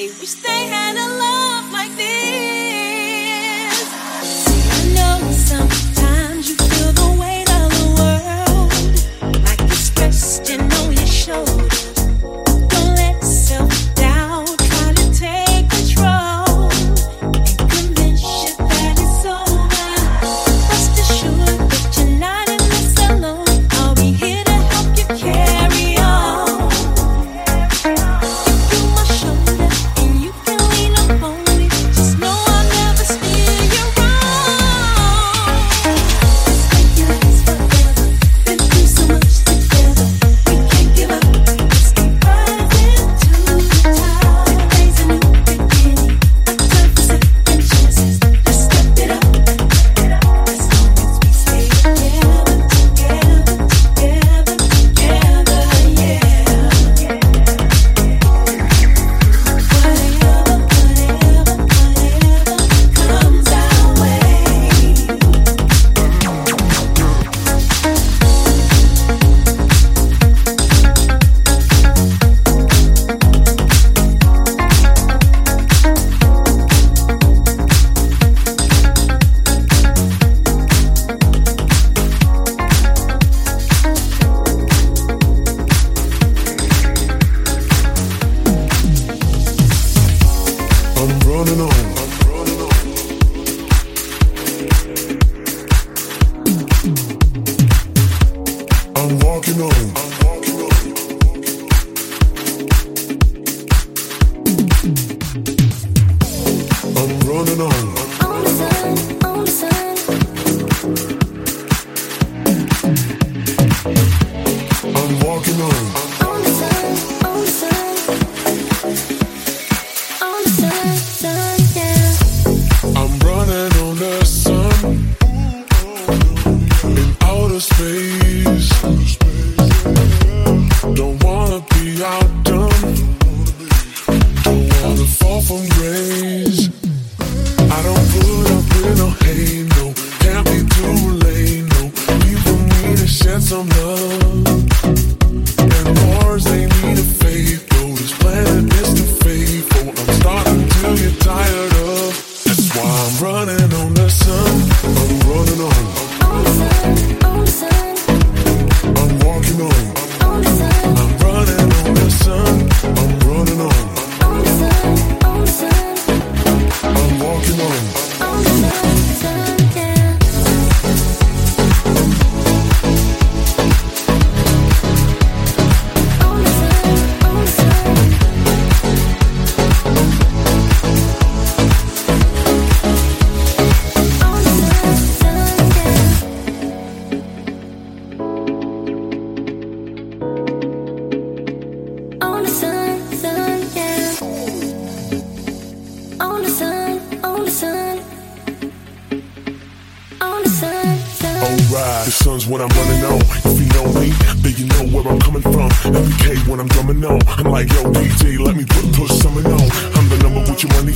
They wish they had a love like this.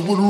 she wouldn't